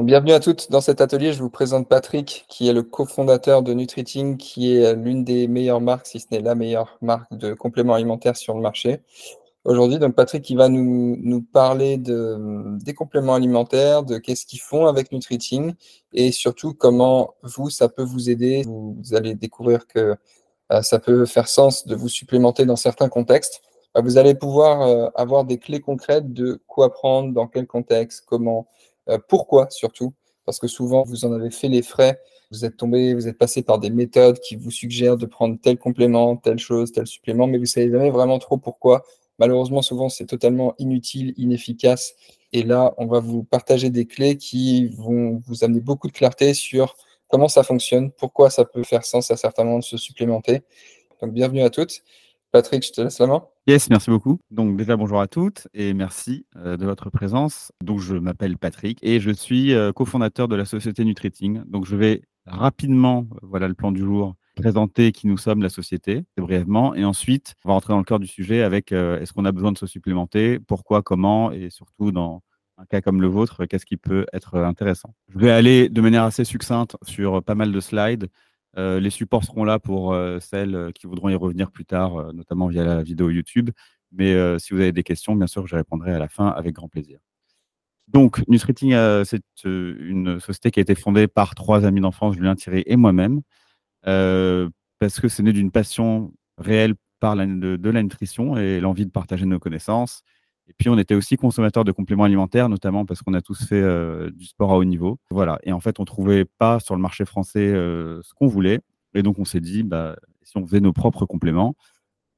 Bienvenue à toutes dans cet atelier. Je vous présente Patrick, qui est le cofondateur de Nutriting, qui est l'une des meilleures marques, si ce n'est la meilleure marque de compléments alimentaires sur le marché. Aujourd'hui, donc Patrick, il va nous, nous parler de, des compléments alimentaires, de qu'est-ce qu'ils font avec Nutriting et surtout comment vous, ça peut vous aider. Vous, allez découvrir que euh, ça peut faire sens de vous supplémenter dans certains contextes. Bah, vous allez pouvoir euh, avoir des clés concrètes de quoi prendre, dans quel contexte, comment euh, pourquoi surtout? Parce que souvent, vous en avez fait les frais, vous êtes tombé, vous êtes passé par des méthodes qui vous suggèrent de prendre tel complément, telle chose, tel supplément, mais vous ne savez jamais vraiment trop pourquoi. Malheureusement, souvent, c'est totalement inutile, inefficace. Et là, on va vous partager des clés qui vont vous amener beaucoup de clarté sur comment ça fonctionne, pourquoi ça peut faire sens à certains moments de se supplémenter. Donc, bienvenue à toutes. Patrick, je te laisse la main. Yes, merci beaucoup. Donc déjà bonjour à toutes et merci euh, de votre présence. Donc je m'appelle Patrick et je suis euh, cofondateur de la société Nutriting. Donc je vais rapidement, voilà le plan du jour, présenter qui nous sommes, la société, brièvement, et ensuite on va rentrer dans le cœur du sujet avec euh, est-ce qu'on a besoin de se supplémenter, pourquoi, comment, et surtout dans un cas comme le vôtre, qu'est-ce qui peut être intéressant. Je vais aller de manière assez succincte sur pas mal de slides euh, les supports seront là pour euh, celles euh, qui voudront y revenir plus tard, notamment via la vidéo YouTube. Mais si vous avez des questions, bien sûr, je répondrai à la fin avec grand plaisir. Donc, Nutriting, c'est une société qui a été fondée par trois amis d'enfance, Julien Thierry et moi-même, parce que c'est né d'une passion réelle par de, la nutrition et l'envie de partager nos connaissances et puis, on était aussi consommateur de compléments alimentaires, notamment parce qu'on a tous fait euh, du sport à haut niveau. Voilà. Et en fait, on ne trouvait pas sur le marché français euh, ce qu'on voulait. Et donc, on s'est dit, bah, si on faisait nos propres compléments.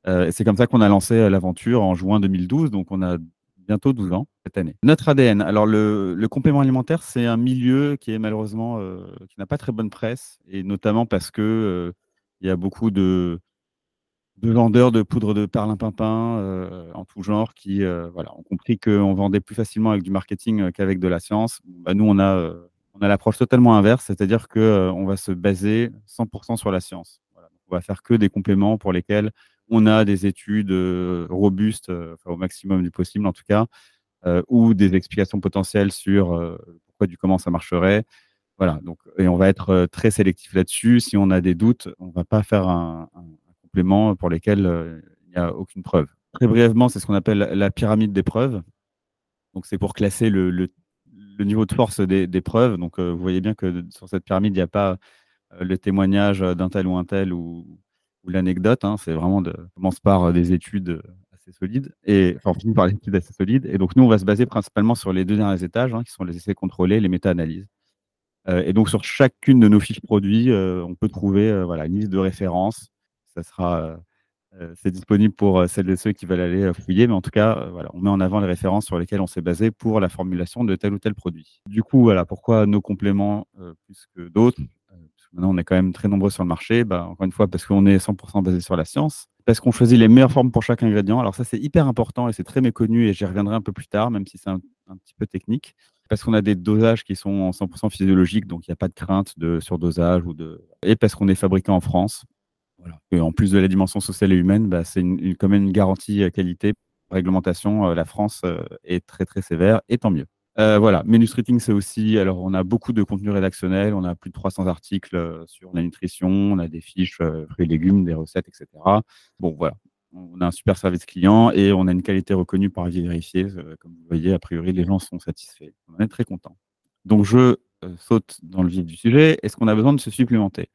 Euh, c'est comme ça qu'on a lancé l'aventure en juin 2012. Donc, on a bientôt 12 ans cette année. Notre ADN. Alors, le, le complément alimentaire, c'est un milieu qui est malheureusement, qui n'a pas très bonne presse. Et notamment parce que il y a beaucoup de de vendeurs de poudre de perlimpinpin euh, en tout genre qui euh, voilà, ont compris qu'on vendait plus facilement avec du marketing euh, qu'avec de la science. Bah, nous, on a, on a l'approche totalement inverse, c'est-à-dire qu'on va se baser 100% sur la science. on va faire que des compléments pour lesquels on a des études robustes, au maximum du possible en tout cas, ou des explications potentielles sur pourquoi du comment ça marcherait. Voilà, donc, et on va être très sélectif là-dessus. Si on a des doutes, on ne va pas faire un pour lesquels euh, il n'y a aucune preuve. Très brièvement, c'est ce qu'on appelle la pyramide des preuves. Donc, c'est pour classer le, niveau de force des, preuves. Donc, euh, vous voyez bien que sur cette pyramide, il n'y a pas euh, le témoignage d'un tel ou un tel ou, l'anecdote. Hein. C'est vraiment de commence par des études assez solides et on finit par des études assez solides. Et donc, nous, on va se baser principalement sur les deux derniers étages, hein, qui sont les essais contrôlés, les méta-analyses. et donc, sur chacune de nos fiches produits, on peut trouver voilà, une liste de références ça sera euh, euh, c'est disponible pour euh, celles et ceux qui veulent aller fouiller, mais en tout cas, voilà, on met en avant les références sur lesquelles on s'est basé pour la formulation de tel ou tel produit. Du coup, voilà, pourquoi nos compléments plus que d'autres Maintenant, on est quand même très nombreux sur le marché. Bah, encore une fois, parce qu'on est 100% basé sur la science, parce qu'on choisit les meilleures formes pour chaque ingrédient. Alors ça, c'est hyper important et c'est très méconnu et j'y reviendrai un peu plus tard, même si c'est un, petit peu technique. Parce qu'on a des dosages qui sont 100% physiologiques, donc il n'y a pas de crainte de surdosage ou de. Et parce qu'on est fabriqué en France, en plus de la dimension sociale et humaine, bah, c'est une, quand même une garantie euh, qualité. Réglementation, euh, la France euh, est très très sévère et tant mieux. voilà, Menu Streeting, c'est aussi, alors on a beaucoup de contenu rédactionnel, on a plus de 300 articles sur la nutrition, on a des fiches fruits et légumes, des recettes, etc. Bon, voilà, on a un super service client et on a une qualité reconnue par avis vérifié. comme vous voyez, a priori, les gens sont satisfaits. On est très content. Donc, je saute dans le vif du sujet. Est-ce qu'on a besoin de se supplémenter?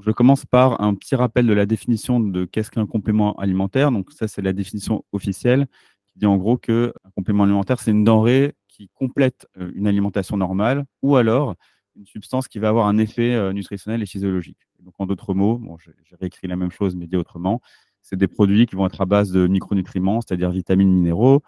Je commence par un petit rappel de la définition de qu'est-ce qu'un complément alimentaire. Donc, c'est la définition officielle qui dit en gros qu'un complément alimentaire, c'est une denrée qui complète euh, une alimentation normale ou alors une substance qui va avoir un effet euh, nutritionnel et physiologique. Donc, en d'autres mots, bon, j'ai réécrit la même chose, mais dit autrement, c'est des produits qui vont être à base de micronutriments, c'est-à-dire vitamines, minéraux,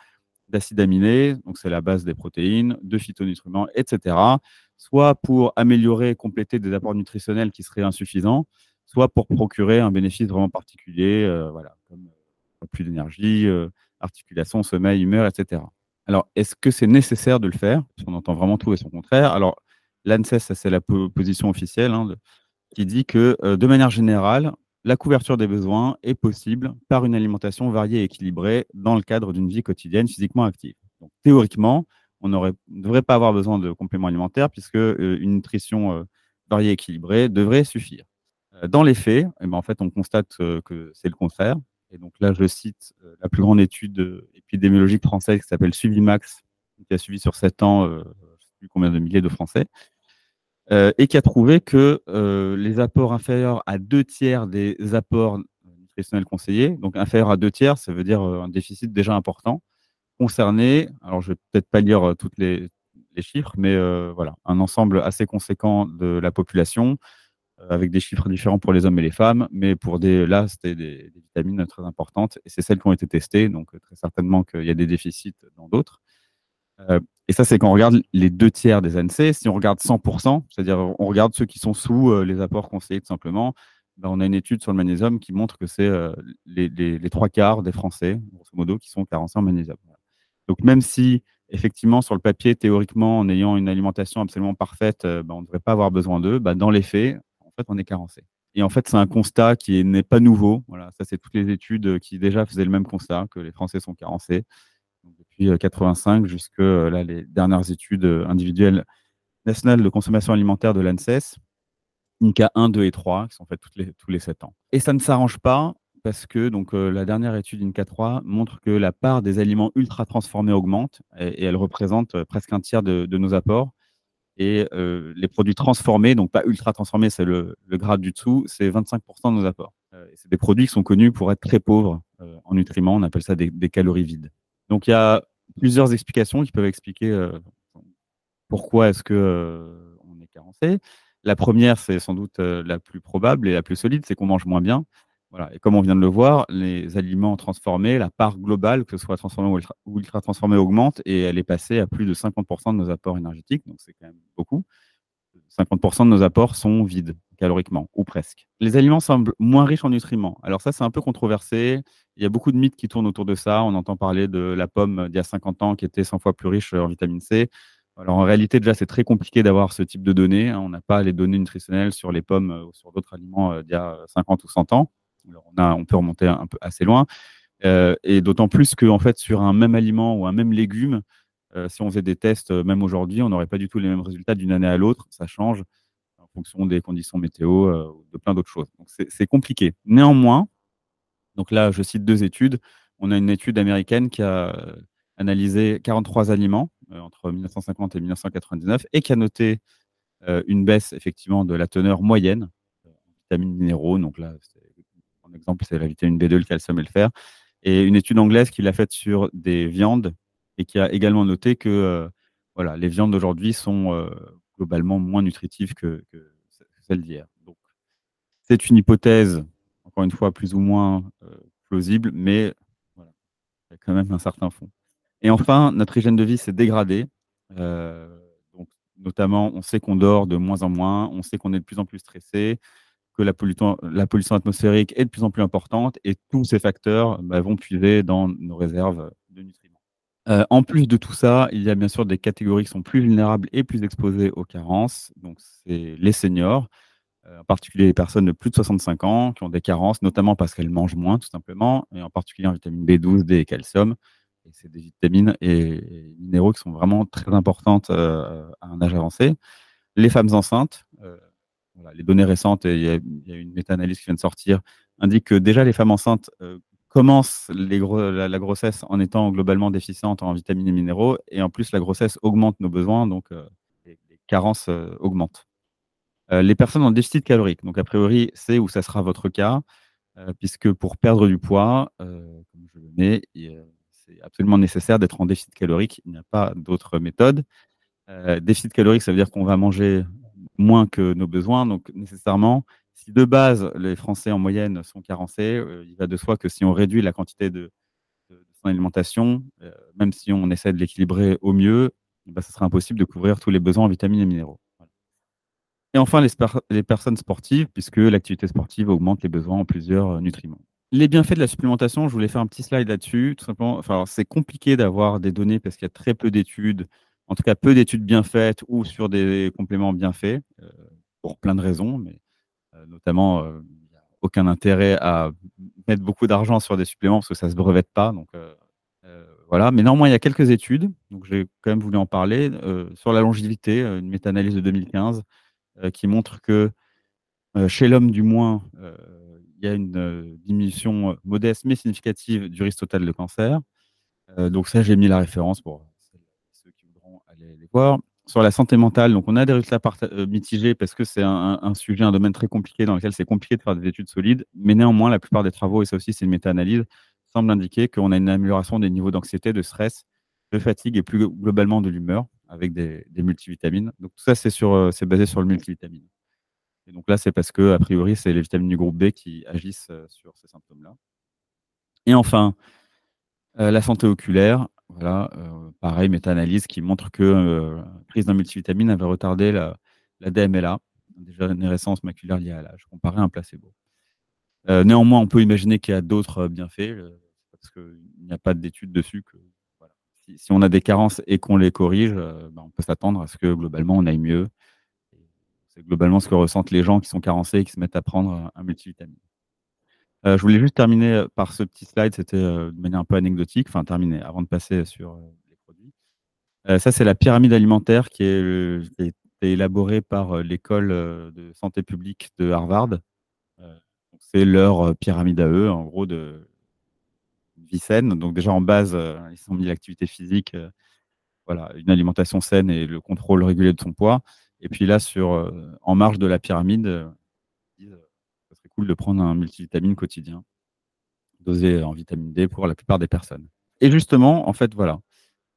d'acides aminés, donc c'est la base des protéines, de phytonutriments, etc soit pour améliorer et compléter des apports nutritionnels qui seraient insuffisants, soit pour procurer un bénéfice vraiment particulier, euh, voilà, comme euh, plus d'énergie, euh, articulation, sommeil, humeur, etc. Alors, est-ce que c'est nécessaire de le faire? Qu'on entend vraiment tout et son contraire. Alors, l'ANSES, c'est la position officielle, hein, qui dit que, de manière générale, la couverture des besoins est possible par une alimentation variée et équilibrée dans le cadre d'une vie quotidienne physiquement active. Donc, théoriquement, on ne devrait pas avoir besoin de compléments alimentaires puisque une nutrition variée et équilibrée devrait suffire. Dans les faits, eh ben, en fait, on constate que c'est le contraire. Et donc là, je cite la plus grande étude épidémiologique française qui s'appelle Suivimax, qui a suivi sur 7 ans, je ne sais plus combien de milliers de Français, et qui a trouvé que les apports inférieurs à deux tiers des apports nutritionnels conseillés, donc inférieurs à deux tiers, ça veut dire un déficit déjà important, concernés, alors je vais peut-être pas lire toutes les, chiffres, mais voilà, un ensemble assez conséquent de la population, avec des chiffres différents pour les hommes et les femmes, mais pour des, là, c'était des, vitamines très importantes, et c'est celles qui ont été testées, donc très certainement qu'il y a des déficits dans d'autres. et ça, c'est quand on regarde les deux tiers des ANC. Si on regarde 100%, c'est-à-dire on regarde ceux qui sont sous les apports conseillés tout simplement, ben, on a une étude sur le magnésium qui montre que c'est les, les, trois quarts des Français, grosso modo, qui sont carencés en magnésium. Donc même si effectivement, sur le papier, théoriquement, en ayant une alimentation absolument parfaite, ben, on ne devrait pas avoir besoin d'eux. Ben, dans les faits, en fait, on est carencé. Et en fait, c'est un constat qui n'est pas nouveau. Voilà, ça, c'est toutes les études qui déjà faisaient le même constat, que les Français sont carencés. depuis 85 jusque là, les dernières études individuelles nationales de consommation alimentaire de l'ANSES, INCA 1, 2 et 3, qui sont faites tous les 7 ans. Et ça ne s'arrange pas parce que donc, la dernière étude INCA 3 montre que la part des aliments ultra transformés augmente et, elle représente presque un tiers de, nos apports. Et les produits transformés, donc pas ultra transformés, c'est le, grade du dessous, c'est 25% de nos apports. c'est des produits qui sont connus pour être très pauvres en nutriments, on appelle ça des, des, calories vides. Donc il y a plusieurs explications qui peuvent expliquer pourquoi est-ce que on est carencé. La première, c'est sans doute la plus probable et la plus solide, c'est qu'on mange moins bien. Et comme on vient de le voir, les aliments transformés, la part globale, que ce soit transformé ou ultra, transformé, augmente et elle est passée à plus de 50% de nos apports énergétiques. Donc, c'est quand même beaucoup. 50% de nos apports sont vides caloriquement, ou presque. Les aliments semblent moins riches en nutriments. Alors ça, c'est un peu controversé. Il y a beaucoup de mythes qui tournent autour de ça. On entend parler de la pomme d'il y a 50 ans qui était 100 fois plus riche en vitamine C. Alors en réalité, déjà, c'est très compliqué d'avoir ce type de données. Hein. On n'a pas les données nutritionnelles sur les pommes ou sur d'autres aliments euh, d'il y a 50 ou 100 ans on, peut remonter un peu assez loin. Euh, et d'autant plus que, en fait, sur un même aliment ou un même légume, euh, si on faisait des tests, euh, même aujourd'hui, on n'aurait pas du tout les mêmes résultats d'une année à l'autre. Ça change en fonction des conditions météo, ou de plein d'autres choses. Donc, c'est compliqué. Néanmoins, donc là, je cite deux études. On a une étude américaine qui a analysé 43 aliments entre 1950 et 1999 et qui a noté une baisse effectivement de la teneur moyenne en vitamines minéraux. Donc là, exemple, c'est la vitamine B2, le calcium et le fer. Et une étude anglaise qui l'a faite sur des viandes et qui a également noté que euh, voilà, les viandes d'aujourd'hui sont euh, globalement moins nutritives que, celles d'hier. Donc, c'est une hypothèse, encore une fois, plus ou moins euh, plausible, mais il y a quand même un certain fond. Et enfin, notre hygiène de vie s'est dégradée. donc, notamment, on sait qu'on dort de moins en moins, on sait qu'on est de plus en plus stressé, que la, pollution atmosphérique est de plus en plus importante et tous ces facteurs bah, vont puiser dans nos réserves de nutriments. Euh, en plus de tout ça, il y a bien sûr des catégories qui sont plus vulnérables et plus exposées aux carences. Donc, c'est les seniors, euh, en particulier les personnes de plus de 65 ans qui ont des carences, notamment parce qu'elles mangent moins, tout simplement, et en particulier en vitamine B12, D et calcium. Et c'est des vitamines et, minéraux qui sont vraiment très importantes euh, à un âge avancé. Les femmes enceintes, les données récentes, et il y a, une méta-analyse qui vient de sortir, indiquent que déjà les femmes enceintes euh, commencent la, grossesse en étant globalement déficientes en vitamines et minéraux, et en plus la grossesse augmente nos besoins, donc euh, les, carences euh, augmentent. les personnes en déficit calorique, donc a priori c'est où ça sera votre cas, puisque pour perdre du poids, comme je le mets, c'est absolument nécessaire d'être en déficit calorique, il n'y a pas d'autre méthode. déficit calorique, ça veut dire qu'on va manger moins que nos besoins. Donc, nécessairement, si de base, les Français en moyenne sont carencés, euh, il va de soi que si on réduit la quantité de, son alimentation, euh, même si on essaie de l'équilibrer au mieux, eh ben, ce sera impossible de couvrir tous les besoins en vitamines et minéraux. Et enfin, les, personnes sportives, puisque l'activité sportive augmente les besoins en plusieurs euh, nutriments. Les bienfaits de la supplémentation, je voulais faire un petit slide là-dessus. C'est compliqué d'avoir des données parce qu'il y a très peu d'études en tout cas peu d'études bien faites ou sur des compléments bien faits, euh, pour plein de raisons, mais euh, notamment, euh, aucun intérêt à mettre beaucoup d'argent sur des suppléments parce que ça ne se brevette pas. Donc, voilà. Mais néanmoins, il y a quelques études, donc j'ai quand même voulu en parler, sur la longévité, une méta-analyse de 2015 qui montre que chez l'homme, du moins, il y a une diminution modeste mais significative du risque total de cancer. donc ça, j'ai mis la référence pour sur la santé mentale, donc on a des résultats euh, mitigés parce que c'est un, sujet, un domaine très compliqué dans lequel c'est compliqué de faire des études solides, mais néanmoins, la plupart des travaux, et ça aussi c'est une méta-analyse, semblent indiquer qu'on a une amélioration des niveaux d'anxiété, de stress, de fatigue et plus globalement de l'humeur avec des, multivitamines. Donc tout ça, c'est euh, basé sur le multivitamine. Et donc là, c'est parce que, a priori, c'est les vitamines du groupe B qui agissent euh, sur ces symptômes-là. Et enfin, la santé oculaire, voilà, euh, pareil, méta-analyse qui montre que euh, prise d'un multivitamine avait retardé la, la DMLA, dégénérescence maculaire liée à l'âge, comparé à un placebo. Euh, néanmoins, on peut imaginer qu'il y a d'autres bienfaits, parce qu'il n'y a pas d'études dessus. Que, si, on a des carences et qu'on les corrige, ben, on peut s'attendre à ce que globalement on aille mieux. C'est globalement ce que ressentent les gens qui sont carencés et qui se mettent à prendre un multivitamine. Euh, je voulais juste terminer euh, par ce petit slide, c'était euh, de manière un peu anecdotique, enfin terminer avant de passer sur les produits. ça, c'est la pyramide alimentaire qui, est, élaborée par l'école de santé publique de Harvard. c'est leur pyramide à eux, en gros, de vie saine. Donc déjà en base, ils ont mis l'activité physique, voilà, une alimentation saine et le contrôle régulier de son poids. Et puis là, sur, en marge de la pyramide, cool de prendre un multivitamine quotidien, dosé en vitamine D pour la plupart des personnes. Et justement, en fait, voilà,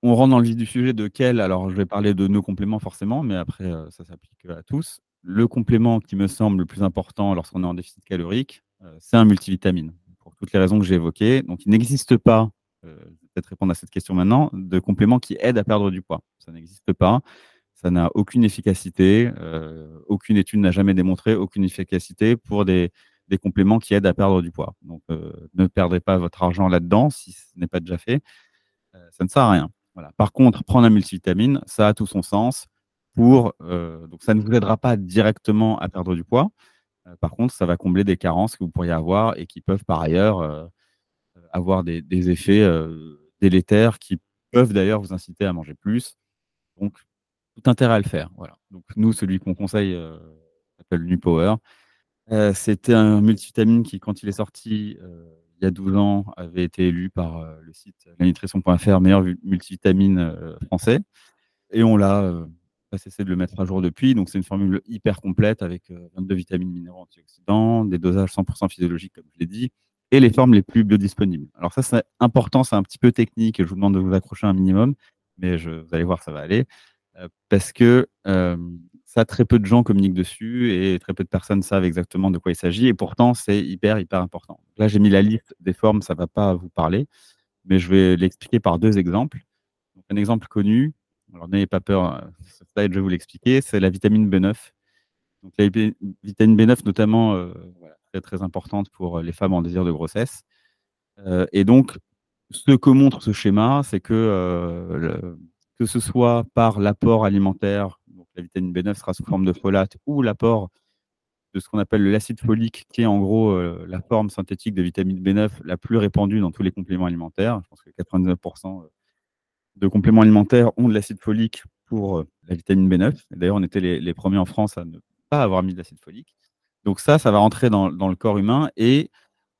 on rentre dans le vif du sujet de quel, alors je vais parler de nos compléments forcément, mais après, euh, ça s'applique à tous. Le complément qui me semble le plus important lorsqu'on est en déficit calorique, euh, c'est un multivitamine, pour toutes les raisons que j'ai évoquées. Donc, il n'existe pas, euh, je vais peut-être répondre à cette question maintenant, de complément qui aide à perdre du poids. Ça n'existe pas. Ça n'a aucune efficacité. Euh, aucune étude n'a jamais démontré aucune efficacité pour des, compléments qui aident à perdre du poids. Donc, euh, ne perdrez pas votre argent là-dedans si ce n'est pas déjà fait. Euh, ça ne sert à rien. Voilà. Par contre, prendre un multivitamine, ça a tout son sens. Pour, donc, ça ne vous aidera pas directement à perdre du poids. par contre, ça va combler des carences que vous pourriez avoir et qui peuvent par ailleurs avoir des, des effets délétères qui peuvent d'ailleurs vous inciter à manger plus. Donc, tout intérêt à le faire. Voilà. Donc nous, celui qu'on conseille euh, s'appelle NuPower. Euh, C'était un multivitamine qui, quand il est sorti euh, il y a 12 ans, avait été élu par euh, le site lanutrition.fr meilleur multivitamine français. Et on l'a pas cessé de le mettre à jour depuis. Donc c'est une formule hyper complète avec 22 vitamines, minéraux, antioxydants, des dosages 100% physiologiques, comme je l'ai dit, et les formes les plus biodisponibles. Alors ça, c'est important, c'est un petit peu technique. Je vous demande de vous accrocher un minimum, mais vous allez voir, ça va aller. Euh, parce que ça, très peu de gens communiquent dessus et très peu de personnes savent exactement de quoi il s'agit. Et pourtant, c'est hyper, hyper important. Là, j'ai mis la liste des formes, ça ne va pas vous parler, mais je vais l'expliquer par deux exemples. un exemple connu, alors n'ayez pas peur, hein, ce slide, je vais vous l'expliquer, c'est la vitamine B9. Donc, la vitamine B9, notamment, euh, très, très importante pour les femmes en désir de grossesse. Euh, et donc, ce que montre ce schéma, c'est que que ce soit par l'apport alimentaire, donc la vitamine B9 sera sous forme de folate, ou l'apport de ce qu'on appelle l'acide folique, qui est en gros euh, la forme synthétique de vitamine B9 la plus répandue dans tous les compléments alimentaires. Je pense que 99% euh, de compléments alimentaires ont de l'acide folique pour euh, la vitamine B9. D'ailleurs, on était les, premiers en France à ne pas avoir mis de l'acide folique. Donc ça, ça va rentrer dans, le corps humain et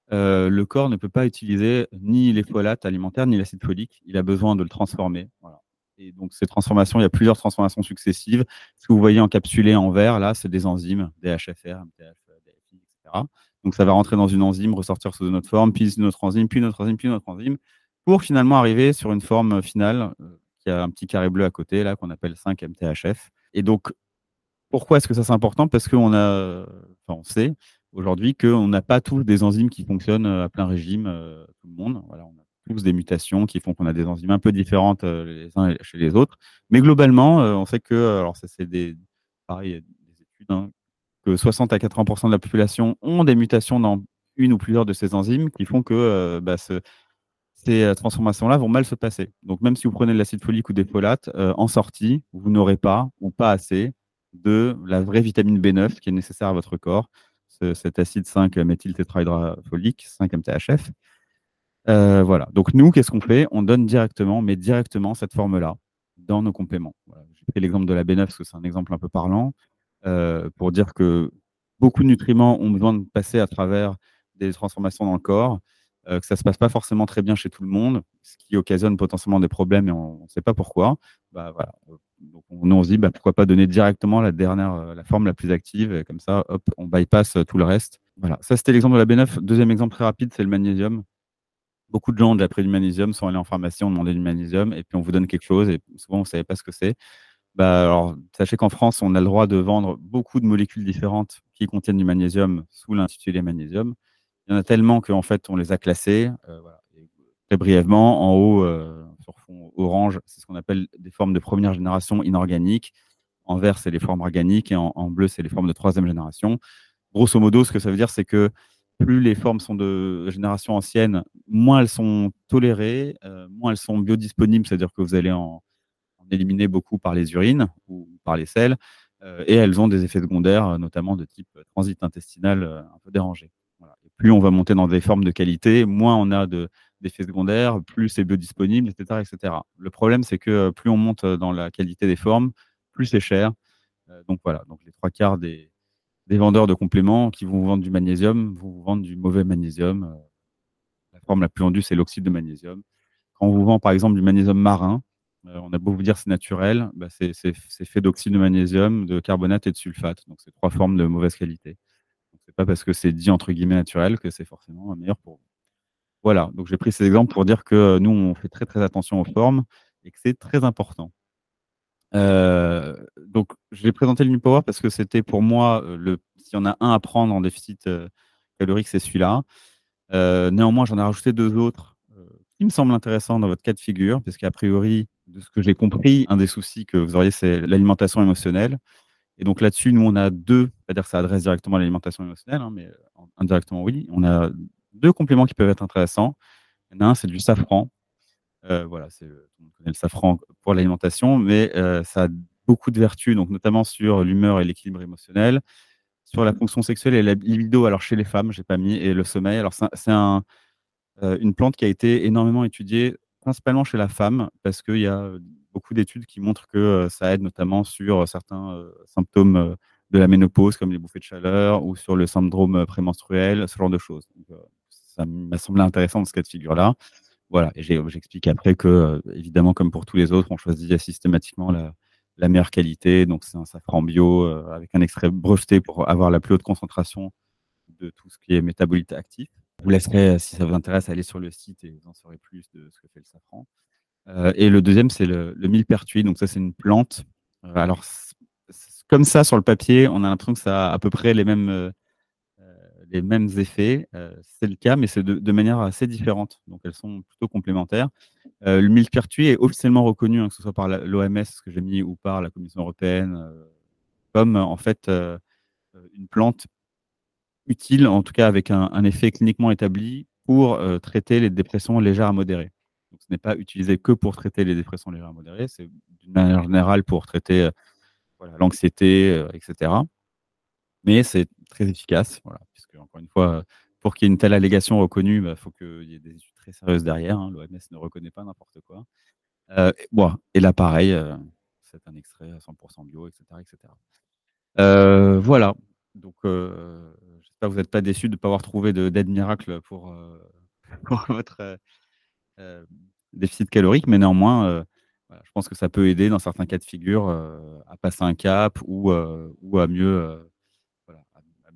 le corps ne peut pas utiliser ni les folates alimentaires ni l'acide folique. Il a besoin de le transformer. Voilà. Et donc, ces transformations, il y a plusieurs transformations successives. Ce que vous voyez encapsulé en vert, là, c'est des enzymes, DHFR, MTF, DFI, etc. Donc, ça va rentrer dans une enzyme, ressortir sous une autre forme, puis une autre enzyme, puis une autre enzyme, puis une autre enzyme, pour finalement arriver sur une forme finale euh, qui a un petit carré bleu à côté, là, qu'on appelle 5-MTHF. Et donc, pourquoi est-ce que ça c'est important? Parce qu'on a, on sait aujourd'hui qu'on n'a pas tous des enzymes qui fonctionnent euh, à plein régime, euh, tout le monde. Voilà, on a des mutations qui font qu'on a des enzymes un peu différentes euh, les uns chez les autres. Mais globalement, euh, on sait que, euh, alors ça c'est des, pareil, des études, hein, que 60 à 80% de la population ont des mutations dans une ou plusieurs de ces enzymes qui font que bah, ces transformations-là vont mal se passer. Donc même si vous prenez de l'acide folique ou des folates, en sortie, vous n'aurez pas ou pas assez de la vraie vitamine B9 qui est nécessaire à votre corps, cet acide 5-méthyltétrahydrafolique, 5-MTHF. Euh, voilà. Donc nous, qu'est-ce qu'on fait? On donne directement, mais directement cette forme-là dans nos compléments. J'ai pris l'exemple de la B9 parce que c'est un exemple un peu parlant euh, pour dire que beaucoup de nutriments ont besoin de passer à travers des transformations dans le corps, euh, que ça se passe pas forcément très bien chez tout le monde, ce qui occasionne potentiellement des problèmes et on ne sait pas pourquoi. Bah, voilà. Donc on, on se dit bah, pourquoi pas donner directement la dernière, la forme la plus active, et comme ça, hop, on bypass tout le reste. Voilà, ça c'était l'exemple de la B9. Deuxième exemple très rapide, c'est le magnésium. Beaucoup de gens ont déjà pris du magnésium, sont allés en pharmacie, ont demandé du magnésium, et puis on vous donne quelque chose, et souvent on ne savait pas ce que c'est. Bah, alors, sachez qu'en France, on a le droit de vendre beaucoup de molécules différentes qui contiennent du magnésium sous l'intitulé magnésium. Il y en a tellement qu'en fait, on les a classés. Euh, très brièvement, en haut, euh, sur fond orange, c'est ce qu'on appelle des formes de première génération inorganiques. En vert, c'est les formes organiques, et en, en bleu, c'est les formes de troisième génération. Grosso modo, ce que ça veut dire, c'est que plus les formes sont de génération ancienne, moins elles sont tolérées, euh, moins elles sont biodisponibles, c'est-à-dire que vous allez en, éliminer beaucoup par les urines ou par les selles, euh, et elles ont des effets secondaires, notamment de type transit intestinal euh, un peu dérangé. plus on va monter dans des formes de qualité, moins on a d'effets secondaires, plus c'est biodisponible, etc., etc. Le problème, c'est que plus on monte dans la qualité des formes, plus c'est cher. donc voilà, donc les trois quarts des, des vendeurs de compléments qui vont vous vendre du magnésium, vont vous vendre du mauvais magnésium. Euh, la forme la plus vendue, c'est l'oxyde de magnésium. Quand on vous vend par exemple du magnésium marin, euh, on a beau vous dire c'est naturel, bah, c'est fait d'oxyde de magnésium, de carbonate et de sulfate. Donc c'est trois formes de mauvaise qualité. Ce n'est pas parce que c'est dit entre guillemets naturel que c'est forcément meilleur pour vous. Voilà, donc j'ai pris ces exemples pour dire que euh, nous, on fait très très attention aux formes et que c'est très important. Euh, donc, j'ai présenté le Power parce que c'était pour moi, euh, le, s'il y en a un à prendre en déficit euh, calorique, c'est celui-là. néanmoins, j'en ai rajouté deux autres qui me semblent intéressants dans votre cas de figure, parce qu'a priori, de ce que j'ai compris, un des soucis que vous auriez, c'est l'alimentation émotionnelle. Et donc là-dessus, nous, on a deux, c'est-à-dire que ça adresse directement à l'alimentation émotionnelle, hein, mais indirectement, oui. On a deux compléments qui peuvent être intéressants. Il un, c'est du safran. Euh, voilà, c'est, on connaît le safran pour l'alimentation, mais euh, ça a beaucoup de vertus, donc notamment sur l'humeur et l'équilibre émotionnel, sur la fonction sexuelle et la libido. Alors chez les femmes, j'ai pas mis et le sommeil. Alors c'est euh, une plante qui a été énormément étudiée, principalement chez la femme, parce qu'il y a beaucoup d'études qui montrent que ça aide notamment sur certains symptômes de la ménopause, comme les bouffées de chaleur, ou sur le syndrome prémenstruel, ce genre de choses. ça m'a semblé intéressant dans ce cas de figure-là. Voilà, et j'explique après que, euh, évidemment, comme pour tous les autres, on choisit systématiquement la, meilleure qualité. Donc, c'est un safran bio euh, avec un extrait breveté pour avoir la plus haute concentration de tout ce qui est métabolite actif. Je vous laisserai, euh, si ça vous intéresse, aller sur le site et vous en saurez plus de ce que fait le safran. et le deuxième, c'est le, le millepertuis. Donc, ça, c'est une plante. alors, comme ça, sur le papier, on a l'impression que ça a à peu près les mêmes les mêmes effets. Euh, c'est le cas, mais c'est de, manière assez différente. Donc, elles sont plutôt complémentaires. Euh, le millepertuis est officiellement reconnu, hein, que ce soit par l'OMS, que j'ai mis, ou par la Commission européenne, euh, comme en fait une plante utile, en tout cas avec un, effet cliniquement établi pour traiter les dépressions légères à modérées. Donc, ce n'est pas utilisé que pour traiter les dépressions légères à modérées, c'est d'une manière générale pour traiter l'anxiété, etc. Mais c'est très efficace, voilà, puisque encore une fois, pour qu'il y ait une telle allégation reconnue, il bah, faut qu'il y ait des études très sérieuses derrière. Hein. L'OMS ne reconnaît pas n'importe quoi. Euh, bon, et là, pareil, euh, c'est un extrait à 100% bio, etc. etc. Euh, voilà. Donc, j'espère que vous n'êtes pas déçus de ne pas avoir trouvé d'aide miracle pour, pour votre déficit calorique, mais néanmoins, je pense que ça peut aider dans certains cas de figure à passer un cap ou, ou à mieux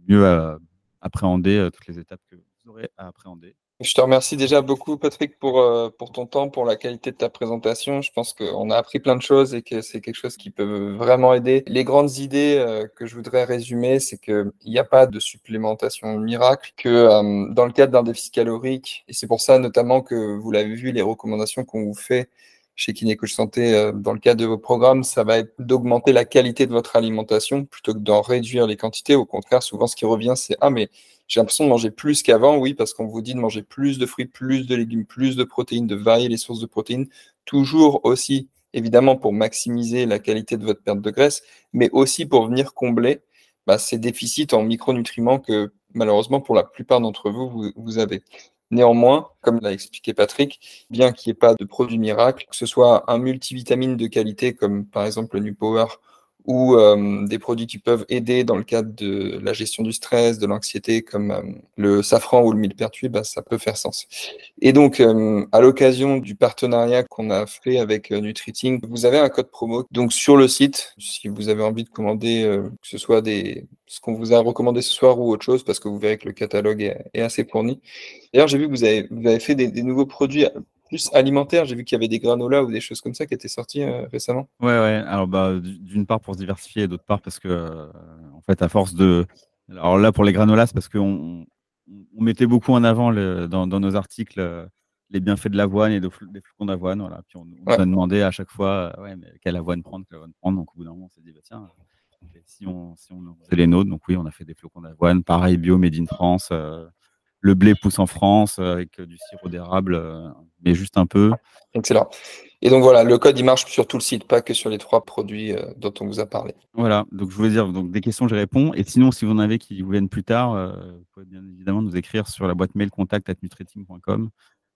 mieux à appréhender euh, toutes les étapes que vous aurez à appréhender. Je te remercie déjà beaucoup, Patrick, pour, euh, pour ton temps, pour la qualité de ta présentation. Je pense qu'on a appris plein de choses et que c'est quelque chose qui peut vraiment aider. Les grandes idées euh, que je voudrais résumer, c'est qu'il n'y a pas de supplémentation miracle, que dans le cadre d'un déficit calorique, et c'est pour ça notamment que vous l'avez vu, les recommandations qu'on vous fait chez Kinécoach Santé, euh, dans le cadre de vos programmes, ça va être d'augmenter la qualité de votre alimentation plutôt que d'en réduire les quantités. Au contraire, souvent, ce qui revient, c'est Ah, mais j'ai l'impression de manger plus qu'avant. Oui, parce qu'on vous dit de manger plus de fruits, plus de légumes, plus de protéines, de varier les sources de protéines. Toujours aussi, évidemment, pour maximiser la qualité de votre perte de graisse, mais aussi pour venir combler bah, ces déficits en micronutriments que malheureusement, pour la plupart d'entre vous, vous avez. Néanmoins, comme l'a expliqué Patrick, bien qu'il n'y ait pas de produit miracle, que ce soit un multivitamine de qualité comme par exemple le New Power ou euh, des produits qui peuvent aider dans le cadre de la gestion du stress, de l'anxiété, comme euh, le safran ou le millepertuis, bah, ça peut faire sens. Et donc, euh, à l'occasion du partenariat qu'on a fait avec Nutriting, vous avez un code promo. Donc, sur le site, si vous avez envie de commander, que ce soit des, ce qu'on vous a recommandé ce soir ou autre chose, parce que vous verrez que le catalogue est, assez fourni. D'ailleurs, j'ai vu que vous avez, fait des nouveaux produits plus alimentaire. J'ai vu qu'il y avait des granolas ou des choses comme ça qui étaient sorties euh, récemment. Ouais, ouais. Alors, bah, d'une part pour se diversifier, d'autre part parce que, euh, en fait, à force de. Alors là, pour les granolas, c'est parce qu'on on mettait beaucoup en avant le, dans, nos articles euh, les bienfaits de l'avoine et des flocons d'avoine. Voilà. Puis on, nous a demandé à chaque fois ouais, mais quelle avoine prendre, quelle avoine prendre. Donc au bout d'un moment, on s'est dit, bah, tiens, si on, si on faisait les nôtres, donc oui, on a fait des flocons d'avoine, pareil, bio, made in France le blé pousse en France euh, avec euh, du sirop d'érable, euh, mais juste un peu. Excellent. Et donc voilà, le code il marche sur tout le site, pas que sur les trois produits dont on vous a parlé. Voilà, donc je voulais dire, donc des questions, je réponds. Et sinon, si vous en avez qui vous viennent plus tard, vous pouvez bien évidemment nous écrire sur la boîte mail contact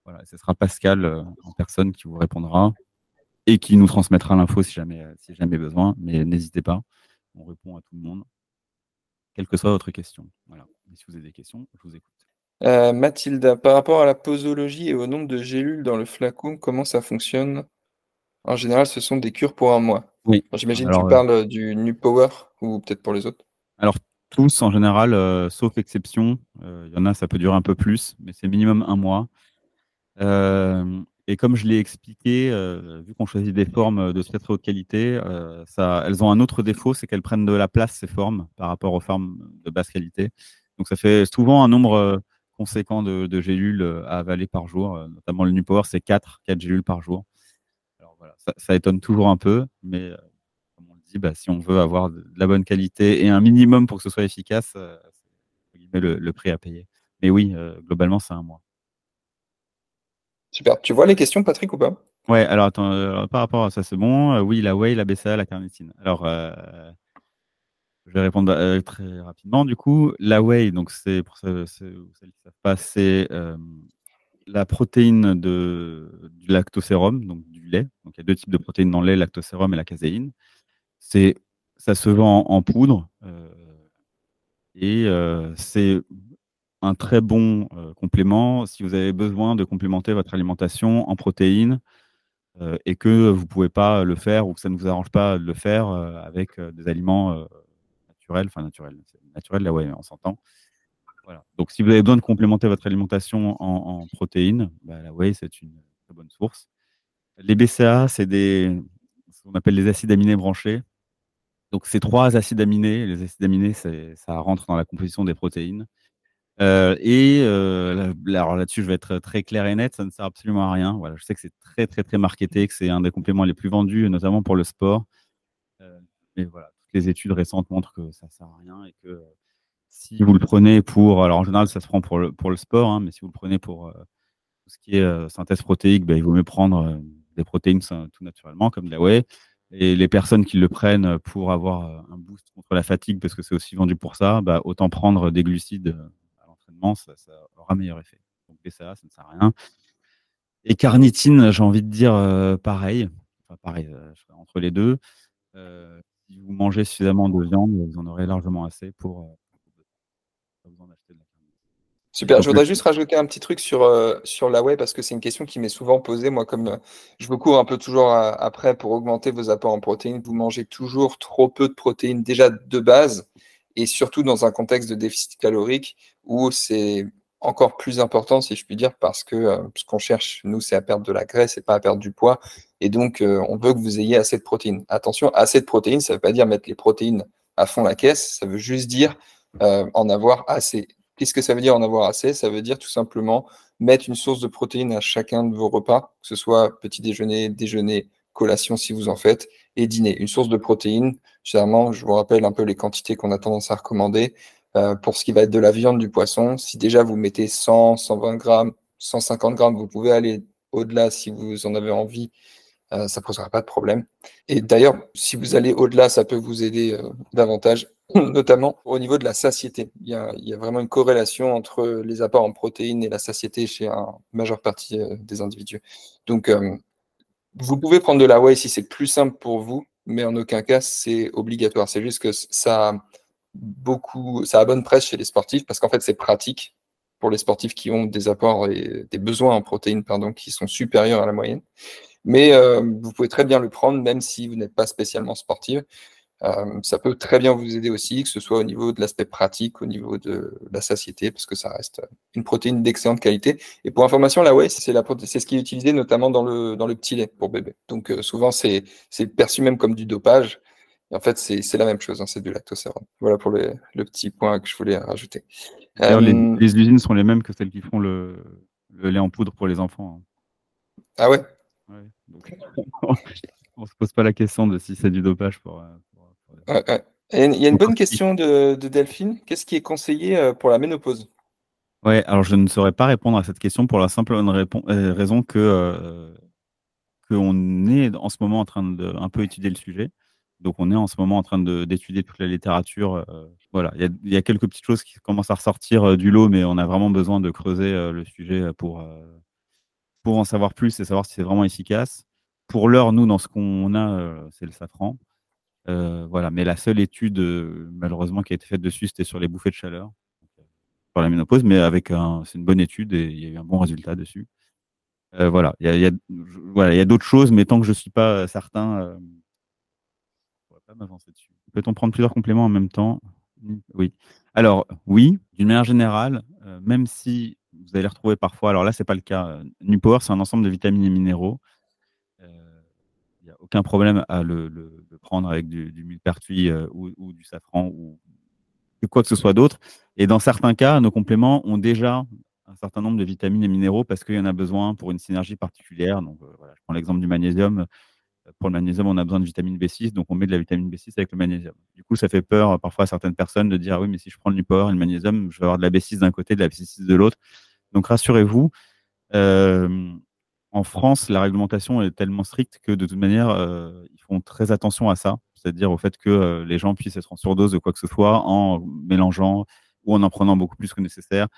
Voilà, ce sera Pascal en personne qui vous répondra et qui nous transmettra l'info si jamais, si jamais besoin. Mais n'hésitez pas, on répond à tout le monde, quelle que soit votre question. Voilà. si vous avez des questions, je vous écoute. Euh, Mathilda, par rapport à la posologie et au nombre de gélules dans le flacon, comment ça fonctionne? En général, ce sont des cures pour un mois. Oui. J'imagine que tu euh parles du New Power ou peut-être pour les autres? Alors tous en général, euh, sauf exception, il y en a, ça peut durer un peu plus, mais c'est minimum un mois. et comme je l'ai expliqué, vu qu'on choisit des formes de très haute qualité, ça elles ont un autre défaut, c'est qu'elles prennent de la place, ces formes, par rapport aux formes de basse qualité. Donc ça fait souvent un nombre, conséquent de, gélules euh, à avaler par jour. Euh, notamment le Nupower, c'est 4, 4 gélules par jour. Alors voilà, ça, étonne toujours un peu, mais euh, comme on le dit, bah, si on veut avoir de, la bonne qualité et un minimum pour que ce soit efficace, c'est le, le, prix à payer. Mais oui, globalement, c'est un mois. Super. Tu vois les questions, Patrick, ou pas? Ouais, alors attends, par rapport à ça, c'est bon. oui, la whey, la BCA, la carnitine. Alors, je vais répondre euh, très rapidement. Du coup, la whey, donc c'est pour celles, qui ne savent pas, c'est euh, la protéine de, du lactosérum, donc du lait. Donc il y a deux types de protéines dans le lait, lactosérum et la caséine. C'est, ça se vend en, poudre euh, et c'est un très bon complément si vous avez besoin de complémenter votre alimentation en protéines et que vous ne pouvez pas le faire ou que ça ne vous arrange pas de le faire avec des aliments naturel, enfin naturel, naturel là ouais, on s'entend. Voilà. Donc si vous avez besoin de complémenter votre alimentation en, protéines, bah, la whey c'est une très bonne source. Les BCA, c'est des ce qu'on appelle les acides aminés branchés. Donc ces trois acides aminés, les acides aminés, ça rentre dans la composition des protéines. Euh, et euh, là, dessus je vais être très clair et net, ça ne sert absolument à rien. Voilà, je sais que c'est très très très marketé, que c'est un des compléments les plus vendus, notamment pour le sport. Euh, mais voilà, les études récentes montrent que ça sert à rien et que si vous le prenez pour, alors en général ça se prend pour le, pour le sport, hein, mais si vous le prenez pour euh, tout ce qui est euh, synthèse protéique, ben, il vaut mieux prendre euh, des protéines tout naturellement comme la whey. Et les personnes qui le prennent pour avoir un boost contre la fatigue, parce que c'est aussi vendu pour ça, bah, autant prendre des glucides à l'entraînement, ça, aura meilleur effet. Donc BCA, ça ne sert à rien. Et carnitine, j'ai envie de dire pareil, enfin pareil, entre les deux si vous mangez suffisamment de viande, vous en aurez largement assez pour, euh, vous en acheter de la Super, je voudrais juste rajouter un petit truc sur, euh, sur la whey parce que c'est une question qui m'est souvent posée. Moi, comme euh, je vous cours un peu toujours après pour augmenter vos apports en protéines, vous mangez toujours trop peu de protéines déjà de base et surtout dans un contexte de déficit calorique où c'est encore plus important, si je puis dire, parce que ce qu'on cherche, nous, c'est à perdre de la graisse et pas à perdre du poids. Et donc, euh, on veut que vous ayez assez de protéines. Attention, assez de protéines, ça ne veut pas dire mettre les protéines à fond la caisse, ça veut juste dire euh, en avoir assez. Qu'est-ce que ça veut dire en avoir assez? Ça veut dire tout simplement mettre une source de protéines à chacun de vos repas, que ce soit petit déjeuner, déjeuner, collation si vous en faites, et dîner. Une source de protéines, généralement, je vous rappelle un peu les quantités qu'on a tendance à recommander. Euh, pour ce qui va être de la viande, du poisson, si déjà vous mettez 100, 120 grammes, 150 grammes, vous pouvez aller au-delà si vous en avez envie euh, ça ne posera pas de problème. Et d'ailleurs, si vous allez au-delà, ça peut vous aider euh, davantage. notamment au niveau de la satiété. Il y, a, vraiment une corrélation entre les apports en protéines et la satiété chez une majeure partie des individus. Donc, vous pouvez prendre de la whey si c'est plus simple pour vous, mais en aucun cas c'est obligatoire. C'est juste que ça beaucoup, ça a bonne presse chez les sportifs parce qu'en fait c'est pratique pour les sportifs qui ont des apports et des besoins en protéines pardon, qui sont supérieurs à la moyenne. Mais euh, vous pouvez très bien le prendre même si vous n'êtes pas spécialement sportif. Euh, ça peut très bien vous aider aussi, que ce soit au niveau de l'aspect pratique, au niveau de la satiété, parce que ça reste une protéine d'excellente qualité. Et pour information, la whey, c'est ce qui est utilisé notamment dans le, dans le petit lait pour bébé. Donc euh, souvent, c'est perçu même comme du dopage. Et en fait, c'est la même chose, hein, c'est du lactosérum. Voilà pour le, le, petit point que je voulais rajouter. Euh, les, les, usines sont les mêmes que celles qui font le, le lait en poudre pour les enfants. Hein. Ah ouais, ouais donc, On se pose pas la question de si c'est du dopage pour, il y a une bonne question de, Delphine. Qu'est-ce qui est conseillé euh, pour la ménopause? Ouais, alors je ne saurais pas répondre à cette question pour la simple euh, raison que euh, qu'on est en ce moment en train de un peu étudier le sujet. Donc on est en ce moment en train d'étudier toute la littérature. voilà, il y, a quelques petites choses qui commencent à ressortir du lot, mais on a vraiment besoin de creuser le sujet pour pour en savoir plus et savoir si c'est vraiment efficace. Pour l'heure, nous, dans ce qu'on a, c'est le safran. Euh, voilà, mais la seule étude, euh, malheureusement, qui a été faite dessus, c'était sur les bouffées de chaleur, pour la ménopause, mais avec un, c'est une bonne étude et il y a eu un bon résultat dessus. Euh, voilà, il y a, voilà, a d'autres choses, mais tant que je suis pas certain, euh, Peut-on prendre plusieurs compléments en même temps? Oui. Alors, oui, d'une manière générale, même si vous allez retrouver parfois, alors là, c'est pas le cas. Nupower, c'est un ensemble de vitamines et minéraux il n'y a aucun problème à le, prendre avec du, du millepertuis euh, ou, du safran ou quoi que ce soit d'autre. Et dans certains cas, nos compléments ont déjà un certain nombre de vitamines et minéraux parce qu'il y en a besoin pour une synergie particulière. Donc, euh, voilà, je prends l'exemple du magnésium. Pour le magnésium, on a besoin de vitamine B6, donc on met de la vitamine B6 avec le magnésium. Du coup, ça fait peur euh, parfois à certaines personnes de dire ah oui, mais si je prends le Nupower et le magnésium, je vais avoir de la B6 d'un côté, de la B6 de l'autre. Donc rassurez-vous, en France, la réglementation est tellement stricte que de toute manière, euh, ils font très attention à ça, c'est-à-dire au fait que euh, les gens puissent être en surdose de quoi que ce soit en mélangeant ou en en prenant beaucoup plus que nécessaire.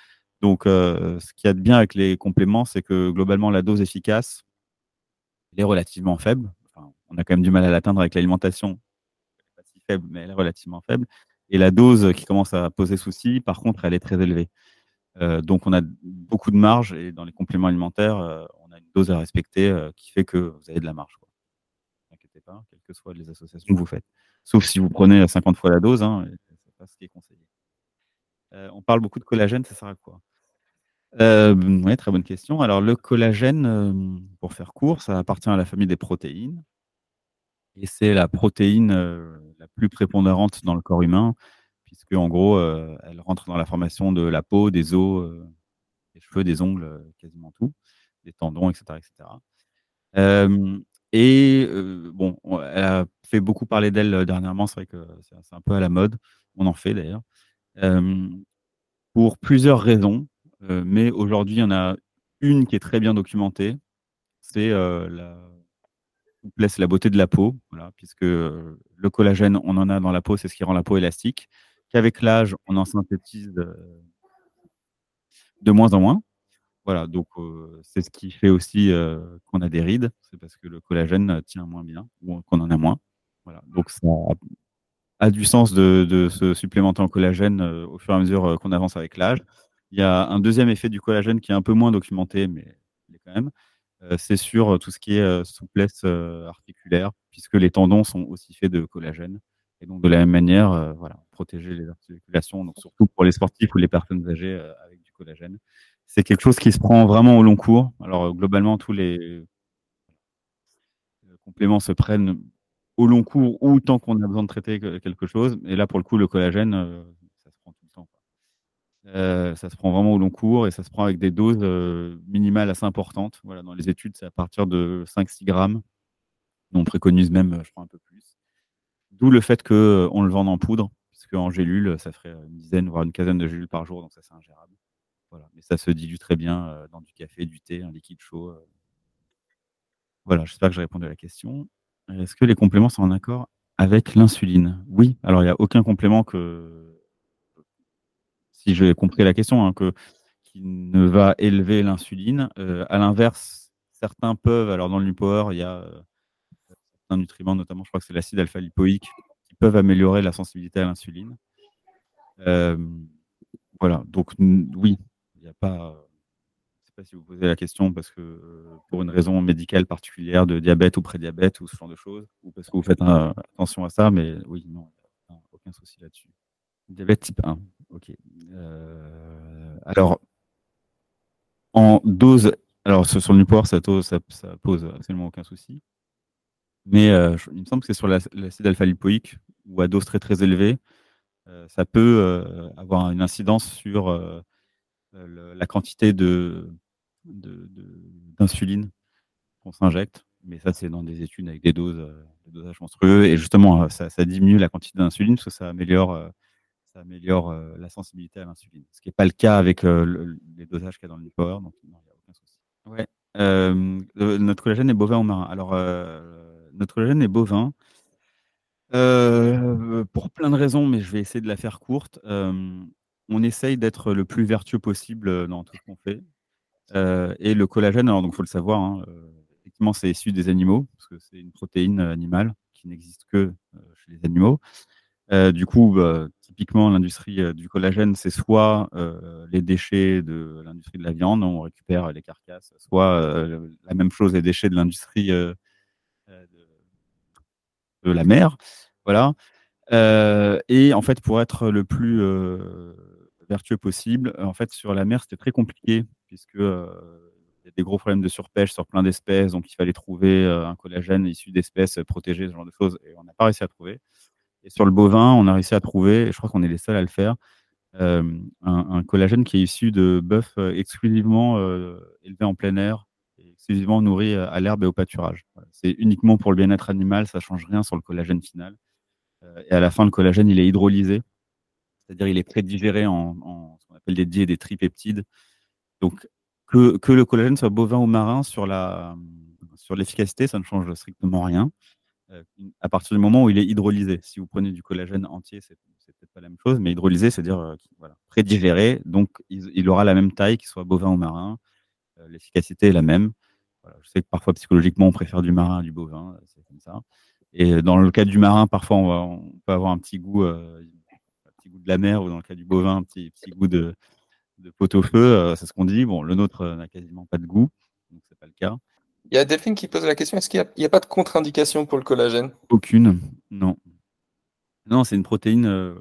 Donc, euh, ce qu'il y a de bien avec les compléments, c'est que globalement, la dose efficace est relativement faible. On a quand même du mal à l'atteindre avec l'alimentation. Pas si faible, mais elle est relativement faible. Et la dose qui commence à poser souci, par contre, elle est très élevée. donc, on a beaucoup de marge et dans les compléments alimentaires, dose à respecter euh, qui fait que vous avez de la marge. Ne vous inquiétez pas, quelles que soient les associations que vous faites. Sauf si vous prenez 50 fois la dose, hein, c'est pas ce qui est conseillé. Euh, on parle beaucoup de collagène, ça sert à quoi? Euh, Oui, très bonne question. Alors, le collagène, pour faire court, ça appartient à la famille des protéines. Et c'est la protéine la plus prépondérante dans le corps humain, puisque en gros, elle rentre dans la formation de la peau, des os, des cheveux, des ongles, quasiment tout des tendons, etc. etc. et bon, elle a fait beaucoup parler d'elle dernièrement, c'est vrai que c'est un peu à la mode, on en fait d'ailleurs, pour plusieurs raisons, mais aujourd'hui, il y en a une qui est très bien documentée, c'est la souplesse, la beauté de la peau, puisque le collagène, on en a dans la peau, c'est ce qui rend la peau élastique, qu'avec l'âge, on en synthétise de moins en moins. Voilà, donc c'est ce qui fait aussi qu'on a des rides, c'est parce que le collagène tient moins bien ou qu'on en a moins. Voilà, donc ça a du sens de, se supplémenter en collagène au fur et à mesure qu'on avance avec l'âge. Il y a un deuxième effet du collagène qui est un peu moins documenté, mais il est quand même, c'est sur tout ce qui est souplesse articulaire, puisque les tendons sont aussi faits de collagène. Et donc de la même manière, voilà, protéger les articulations, donc surtout pour les sportifs ou les personnes âgées avec du collagène c'est quelque chose qui se prend vraiment au long cours. Alors euh, globalement, tous les euh, compléments se prennent au long cours ou tant qu'on a besoin de traiter quelque chose. Et là, pour le coup, le collagène, euh, ça se prend tout le temps. Ça se prend vraiment au long cours et ça se prend avec des doses minimales assez importantes. Voilà, dans les études, c'est à partir de 5-6 grammes. On préconise même, je crois, un peu plus. D'où le fait qu'on le vende en poudre, puisque en gélule, ça ferait une dizaine, voire une quinzaine de gélules par jour, donc ça c'est ingérable. Voilà, mais ça se dilue très bien dans du café, du thé, un liquide chaud. Voilà, j'espère que j'ai répondu à la question. Est-ce que les compléments sont en accord avec l'insuline? Oui, alors il n'y a aucun complément que, si j'ai compris la question, hein, que, qui ne va élever l'insuline. Euh, à l'inverse, certains peuvent, alors dans le Power, il y a un nutriment, notamment, je crois que c'est l'acide alpha-lipoïque, qui peuvent améliorer la sensibilité à l'insuline. voilà, donc oui, il n'y a pas sais pas si vous posez la question parce que euh, pour une raison médicale particulière de diabète ou prédiabète ou ce genre de choses, ou parce que vous faites attention à ça, mais oui, non, aucun souci là-dessus. Diabète type 1, ok. Euh, alors, en dose, alors sur le Newport, ça, ça, pose absolument aucun souci. Mais euh, il me semble que c'est sur l'acide alpha-lipoïque ou à dose très très élevée, ça peut avoir une incidence sur la quantité de, d'insuline qu'on s'injecte. Mais ça, c'est dans des études avec des doses, euh, des dosages monstrueux. Et justement, euh, ça, diminue la quantité d'insuline parce que ça améliore, euh, ça améliore la sensibilité à l'insuline. Ce qui n'est pas le cas avec les dosages qu'il y a dans le power. Donc, il n'y a aucun souci. Notre collagène est bovin ou marin. Alors, notre collagène est bovin. pour plein de raisons, mais je vais essayer de la faire courte. on essaye d'être le plus vertueux possible dans tout ce qu'on fait. Euh, et le collagène, alors donc faut le savoir, hein, euh, effectivement c'est issu des animaux parce que c'est une protéine euh, animale qui n'existe que chez les animaux. Du coup, bah, typiquement l'industrie du collagène, c'est soit les déchets de l'industrie de la viande, on récupère les carcasses, soit la même chose les déchets de l'industrie de, de, la mer, voilà. et en fait, pour être le plus vertueux possible. En fait, sur la mer, c'était très compliqué, puisque euh, y a des gros problèmes de surpêche sur plein d'espèces, donc il fallait trouver euh, un collagène issu d'espèces protégées, ce genre de choses, et on n'a pas réussi à trouver. Et sur le bovin, on a réussi à trouver, et je crois qu'on est les seuls à le faire, euh, un, collagène qui est issu de bœufs exclusivement élevés en plein air, exclusivement nourris à l'herbe et au pâturage. C'est uniquement pour le bien-être animal, ça change rien sur le collagène final. et à la fin, le collagène, il est hydrolysé c'est-à-dire il est prédigéré en, en, ce qu'on appelle des di et des tripeptides. Donc que, que, le collagène soit bovin ou marin sur sur l'efficacité, ça ne change strictement rien. Euh, à partir du moment où il est hydrolysé. Si vous prenez du collagène entier, c'est peut-être pas la même chose, mais hydrolysé, c'est-à-dire euh, voilà, prédigéré, donc il, aura la même taille qu'il soit bovin ou marin. Euh, l'efficacité est la même. je sais que parfois psychologiquement on préfère du marin à du bovin, c'est comme ça. Et dans le cas du marin, parfois on, peut avoir un petit goût de la mer ou dans le cas du bovin, un petit, goût de, de pot-au-feu, euh, c'est ce qu'on dit. Bon, le nôtre n'a quasiment pas de goût, donc c'est pas le cas. Il y a Delphine qui pose la question est-ce qu'il n'y a, pas de contre-indication pour le collagène? Aucune, non. Non, c'est une protéine, euh,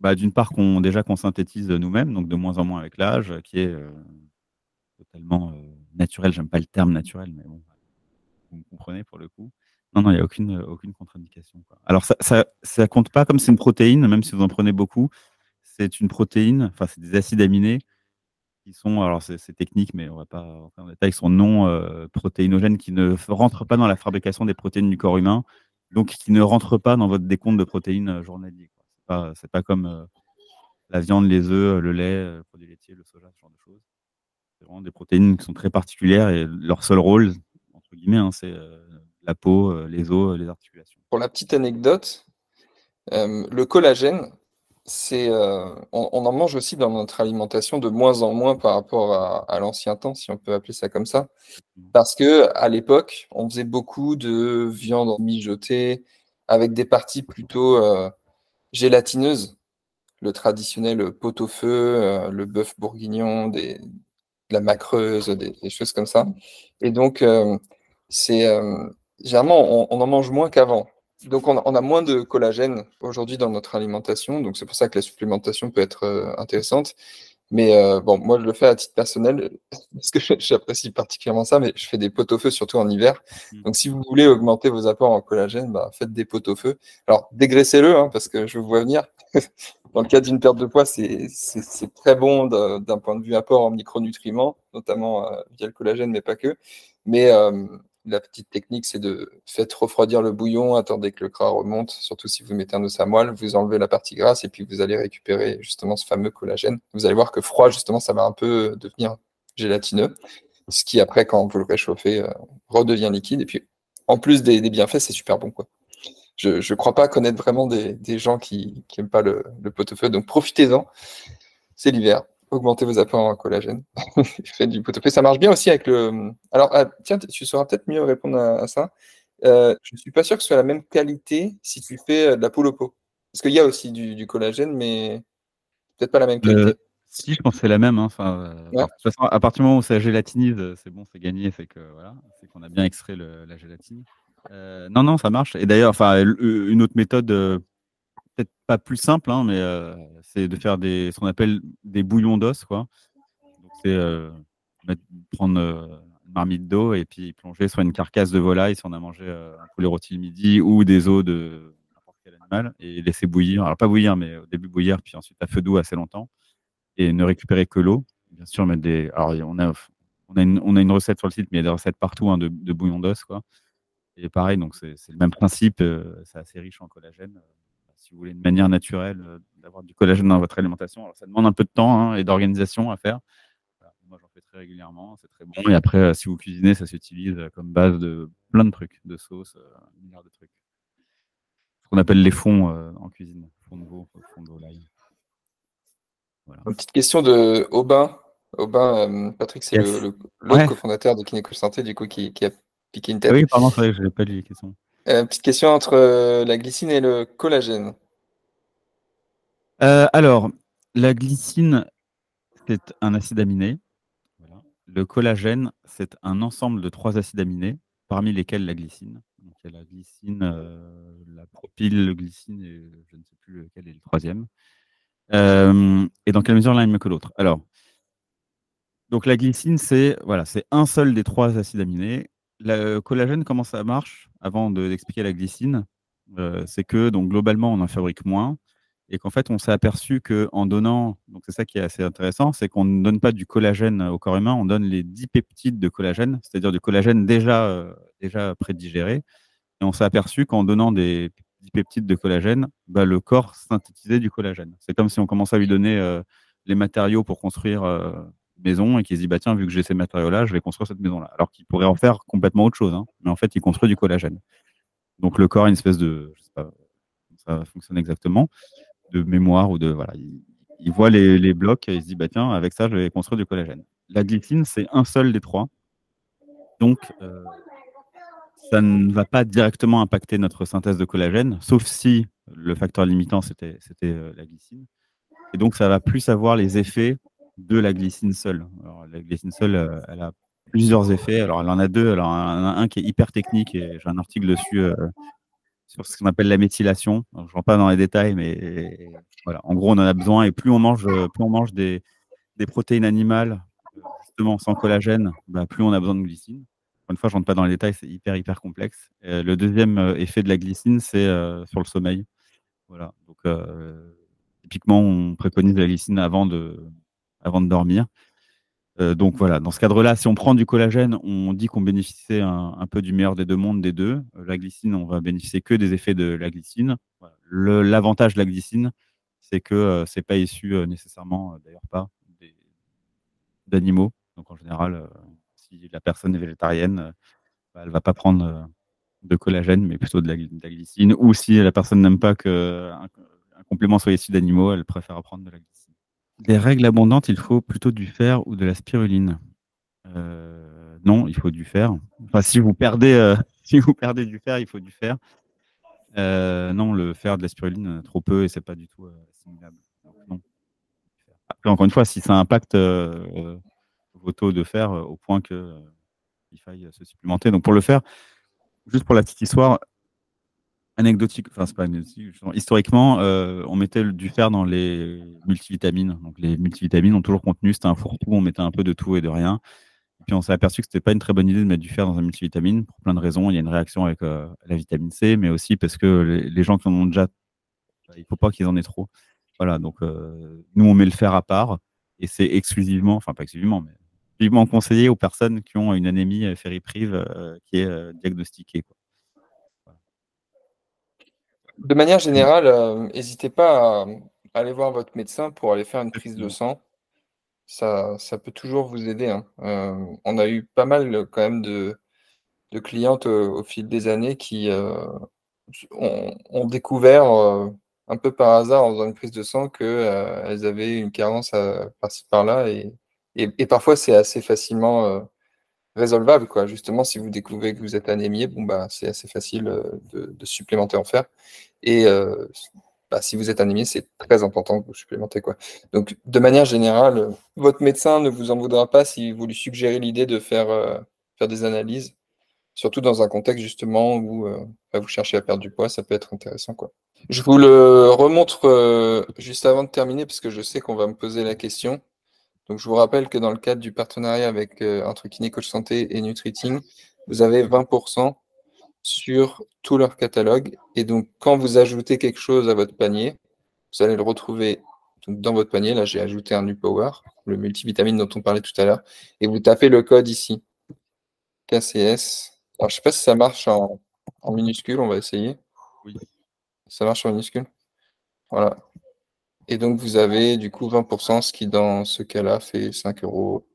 bah, d'une part, qu'on déjà qu'on synthétise nous-mêmes, donc de moins en moins avec l'âge, qui est totalement naturel. J'aime pas le terme naturel, mais bon, vous me comprenez pour le coup. Non, non, il n'y a aucune, euh, aucune contre-indication. Alors, ça, ça, compte pas comme c'est une protéine, même si vous en prenez beaucoup. C'est une protéine, enfin, c'est des acides aminés qui sont, alors c'est technique, mais on va pas rentrer en détail, qui sont non euh, protéinogènes, qui ne rentrent pas dans la fabrication des protéines du corps humain, donc qui ne rentrent pas dans votre décompte de protéines euh, journalier. Ce n'est pas, pas, comme la viande, les œufs, le lait, le produit laitier, le soja, ce genre de choses. C'est vraiment des protéines qui sont très particulières et leur seul rôle, entre guillemets, hein, c'est la peau, euh, les os, les articulations. Pour la petite anecdote, euh, le collagène, c'est, euh, on, en mange aussi dans notre alimentation de moins en moins par rapport à, l'ancien temps, si on peut appeler ça comme ça. Parce que à l'époque, on faisait beaucoup de viande mijotée avec des parties plutôt gélatineuses. Le traditionnel pot-au-feu, le bœuf bourguignon, des, de la macreuse, des, choses comme ça. Et donc, c'est généralement, on, en mange moins qu'avant. Donc, on, a moins de collagène aujourd'hui dans notre alimentation. Donc, c'est pour ça que la supplémentation peut être euh, intéressante. Mais euh, bon, moi, je le fais à titre personnel parce que j'apprécie particulièrement ça, mais je fais des pots au feu surtout en hiver. Mmh. Donc, si vous voulez augmenter vos apports en collagène, bah, faites des pots au feu. Alors, dégraissez-le, hein, parce que je vous vois venir. Dans le cas d'une perte de poids, c'est très bon d'un point de vue apport en micronutriments, notamment euh, via le collagène, mais pas que. Mais la petite technique, c'est de faire refroidir le bouillon, attendez que le gras remonte, surtout si vous mettez un os à moelle, vous enlevez la partie grasse et puis vous allez récupérer justement ce fameux collagène. Vous allez voir que froid, justement, ça va un peu devenir gélatineux, ce qui après, quand vous le réchauffez, euh, redevient liquide. Et puis, en plus des, bienfaits, c'est super bon. Je ne crois pas connaître vraiment des, gens qui n'aiment pas le, pot-au-feu. Donc profitez-en. C'est l'hiver. Augmentez vos apports en collagène. Faites du. Ça marche bien aussi avec le. Alors, ah, tiens, tu sauras peut-être mieux répondre à, ça. Euh, je ne suis pas sûr que ce soit la même qualité si tu fais euh, de la poule au pot. Parce qu'il y a aussi du, collagène, mais peut-être pas la même qualité. Euh, si, je pense que c'est la même. Hein. Enfin, de toute façon, à partir du moment où ça gélatinise, c'est bon, c'est gagné. C'est que voilà, c'est qu'on a bien extrait la gélatine. Euh, non, non, ça marche. Et d'ailleurs, enfin, une autre méthode, peut-être pas plus simple, hein, mais c'est de faire des, ce qu'on appelle des bouillons d'os, c'est prendre une marmite d'eau et puis plonger sur une carcasse de volaille si on a mangé un poulet rôti le midi ou des os de n'importe quel animal et laisser bouillir. Alors pas bouillir, mais au début bouillir, puis ensuite à feu doux assez longtemps et ne récupérer que l'eau. Bien sûr, mettre des. Alors on a on a, une, on a une recette sur le site, mais il y a des recettes partout hein, de, de bouillon d'os, quoi. Et pareil, donc c'est le même principe, c'est assez riche en collagène. Euh, si vous voulez une manière naturelle euh, d'avoir du collagène dans votre alimentation, alors ça demande un peu de temps hein, et d'organisation à faire. moi, j'en fais très régulièrement, c'est très bon. Et après, si vous cuisinez, ça s'utilise comme base de plein de trucs, de sauces, un milliard de trucs. Ce qu'on appelle les fonds en cuisine, fonds de veau, fonds de volaille. Une petite question de Aubin. Aubin, Patrick, c'est le, le, cofondateur de Kinéco Santé, du coup, qui, qui a piquer une tête. Oui, pardon, je n'avais pas lu les questions. Euh, petite question entre euh, la glycine et le collagène. Euh, alors, la glycine, c'est un acide aminé. Le collagène, c'est un ensemble de trois acides aminés, parmi lesquels la glycine. Donc, il y a la glycine, la propylglycine, et je ne sais plus lequel est le troisième. et dans quelle mesure l'un est mieux que l'autre? Alors, donc la glycine, c'est voilà, c'est un seul des trois acides aminés le collagène, comment ça marche Avant d'expliquer la glycine, euh, c'est que donc globalement, on en fabrique moins et qu'en fait, on s'est aperçu qu'en donnant, donc c'est ça qui est assez intéressant, c'est qu'on ne donne pas du collagène au corps humain, on donne les dipeptides de collagène, c'est-à-dire du collagène déjà, euh, déjà prédigéré. Et on s'est aperçu qu'en donnant des dipeptides de collagène, bah, le corps synthétisait du collagène. C'est comme si on commençait à lui donner euh, les matériaux pour construire maison et qui se dit bah tiens vu que j'ai ces matériaux là je vais construire cette maison là alors qu'il pourrait en faire complètement autre chose hein. mais en fait il construit du collagène. Donc le corps a une espèce de je sais pas ça fonctionne exactement de mémoire ou de voilà il, voit les, blocs et il se dit bah tiens avec ça je vais construire du collagène. La glycine c'est un seul des trois. Donc euh, ça ne va pas directement impacter notre synthèse de collagène sauf si le facteur limitant c'était c'était euh, la glycine. Et donc ça va plus avoir les effets de la glycine seule. La glycine seule, euh, elle a plusieurs effets. Alors, elle en a deux. Alors, a un qui est hyper technique et j'ai un article dessus euh, sur ce qu'on appelle la méthylation. je ne rentre pas dans les détails, mais voilà. En gros, on en a besoin et plus on mange, plus on mange des, protéines animales, justement sans collagène, bah, plus on a besoin de glycine. Une fois, je ne rentre pas dans les détails, c'est hyper, hyper complexe. le deuxième euh, effet de la glycine, c'est sur le sommeil. Voilà. Donc, typiquement, on préconise la glycine avant de, avant de dormir. Euh, donc voilà, dans ce cadre-là, si on prend du collagène, on dit qu'on bénéficie un, peu du meilleur des deux mondes des deux. Euh, la glycine, on va bénéficier que des effets de la glycine. L'avantage de la glycine, c'est que euh, c'est pas issu nécessairement, d'ailleurs pas, d'animaux. Donc en général, si la personne est végétarienne, bah, elle va pas prendre de collagène, mais plutôt de la, glycine. Ou si la personne n'aime pas qu'un un complément soit issu d'animaux, elle préfère prendre de la glycine. Des règles abondantes, il faut plutôt du fer ou de la spiruline euh, Non, il faut du fer. Enfin, si vous perdez, euh, si vous perdez du fer, il faut du fer. Euh, non, le fer de la spiruline, trop peu et c'est pas du tout assimilable. Encore une fois, si ça impacte vos taux de fer au point qu'il faille se supplémenter. Donc pour le faire, juste pour la petite histoire, anecdotique, enfin c'est pas anecdotique, historiquement, euh, on mettait du fer dans les multivitamines. Donc les multivitamines ont toujours contenu, c'était un fourre-tout, on mettait un peu de tout et de rien. Puis on s'est aperçu que c'était pas une très bonne idée de mettre du fer dans un multivitamine pour plein de raisons. Il y a une réaction avec euh, la vitamine C, mais aussi parce que les, gens qui en ont déjà, il faut pas qu'ils en aient trop. Voilà, donc euh, nous on met le fer à part et c'est exclusivement, enfin pas exclusivement, mais vivement conseillé aux personnes qui ont une anémie ferriprive qui est diagnostiquée. De manière générale, euh, n'hésitez pas à aller voir votre médecin pour aller faire une prise de sang. Ça, ça peut toujours vous aider. Hein. Euh, on a eu pas mal quand même de, de clientes au, fil des années qui, euh, ont, découvert un peu par hasard en faisant une prise de sang qu'elles avaient une carence par-ci par-là et, et, parfois c'est assez facilement résolvable. Quoi. Justement, si vous découvrez que vous êtes anémié, bon, bah, c'est assez facile de, supplémenter en fer. Et bah, si vous êtes anémié, c'est très important que vous supplémentez. Quoi. Donc, de manière générale, votre médecin ne vous en voudra pas si vous lui suggérez l'idée de faire, euh, faire des analyses, surtout dans un contexte justement où euh, bah, vous cherchez à perdre du poids, ça peut être intéressant. Quoi. Je vous le remontre euh, juste avant de terminer, parce que je sais qu'on va me poser la question. Donc, je vous rappelle que dans le cadre du partenariat avec entre Kiné Coach Santé et Nutriting, vous avez 20% sur tout leur catalogue. Et donc, quand vous ajoutez quelque chose à votre panier, vous allez le retrouver dans votre panier. Là, j'ai ajouté un Power, le multivitamine dont on parlait tout à l'heure. Et vous tapez le code ici, KCS. Alors, je ne sais pas si ça marche en, en minuscule, on va essayer. Oui. Ça marche en minuscule? Voilà. Et donc, vous avez du coup 20%, ce qui dans ce cas-là fait 5,98 euros.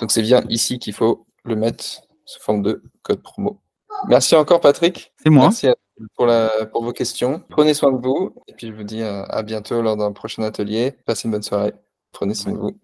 Donc, c'est bien ici qu'il faut le mettre sous forme de code promo. Merci encore, Patrick. C'est moi. Merci pour, la, pour vos questions. Prenez soin de vous. Et puis, je vous dis à, à bientôt lors d'un prochain atelier. Passez une bonne soirée. Prenez soin de vous.